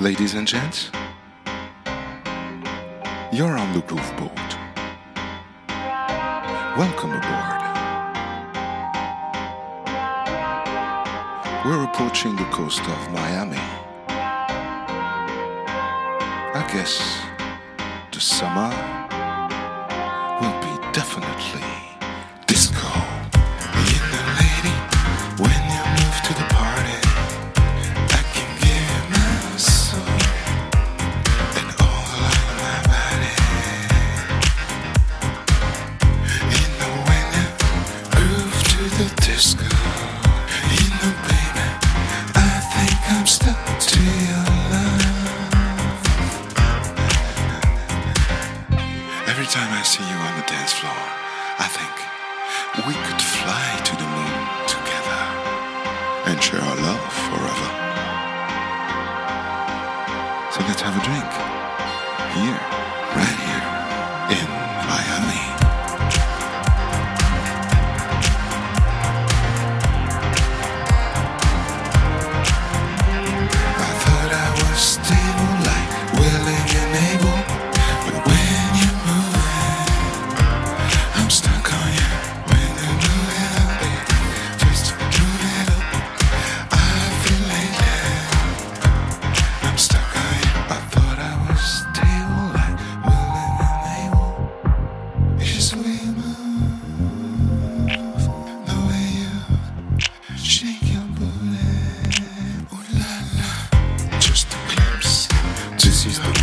Ladies and gents, you're on the Groove Boat. Welcome aboard. We're approaching the coast of Miami. I guess the summer will be definitely we could fly to the moon together and share our love forever. So let's have a drink Sister.